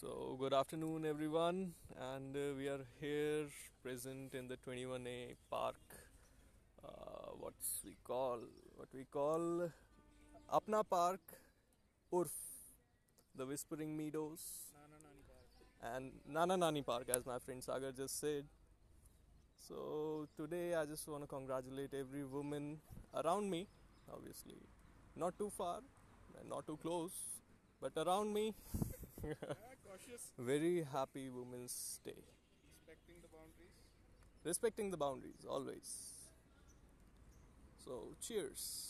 So, good afternoon, everyone, and uh, we are here present in the 21A park. Uh, what's we call what we call Apna Park, Urf, the Whispering Meadows, and Nana Nani Park, as my friend Sagar just said. So today, I just want to congratulate every woman around me, obviously, not too far, and not too close, but around me. Yeah, cautious, Very happy Women's Day. respecting the boundaries. Respecting the boundaries always. So, cheers.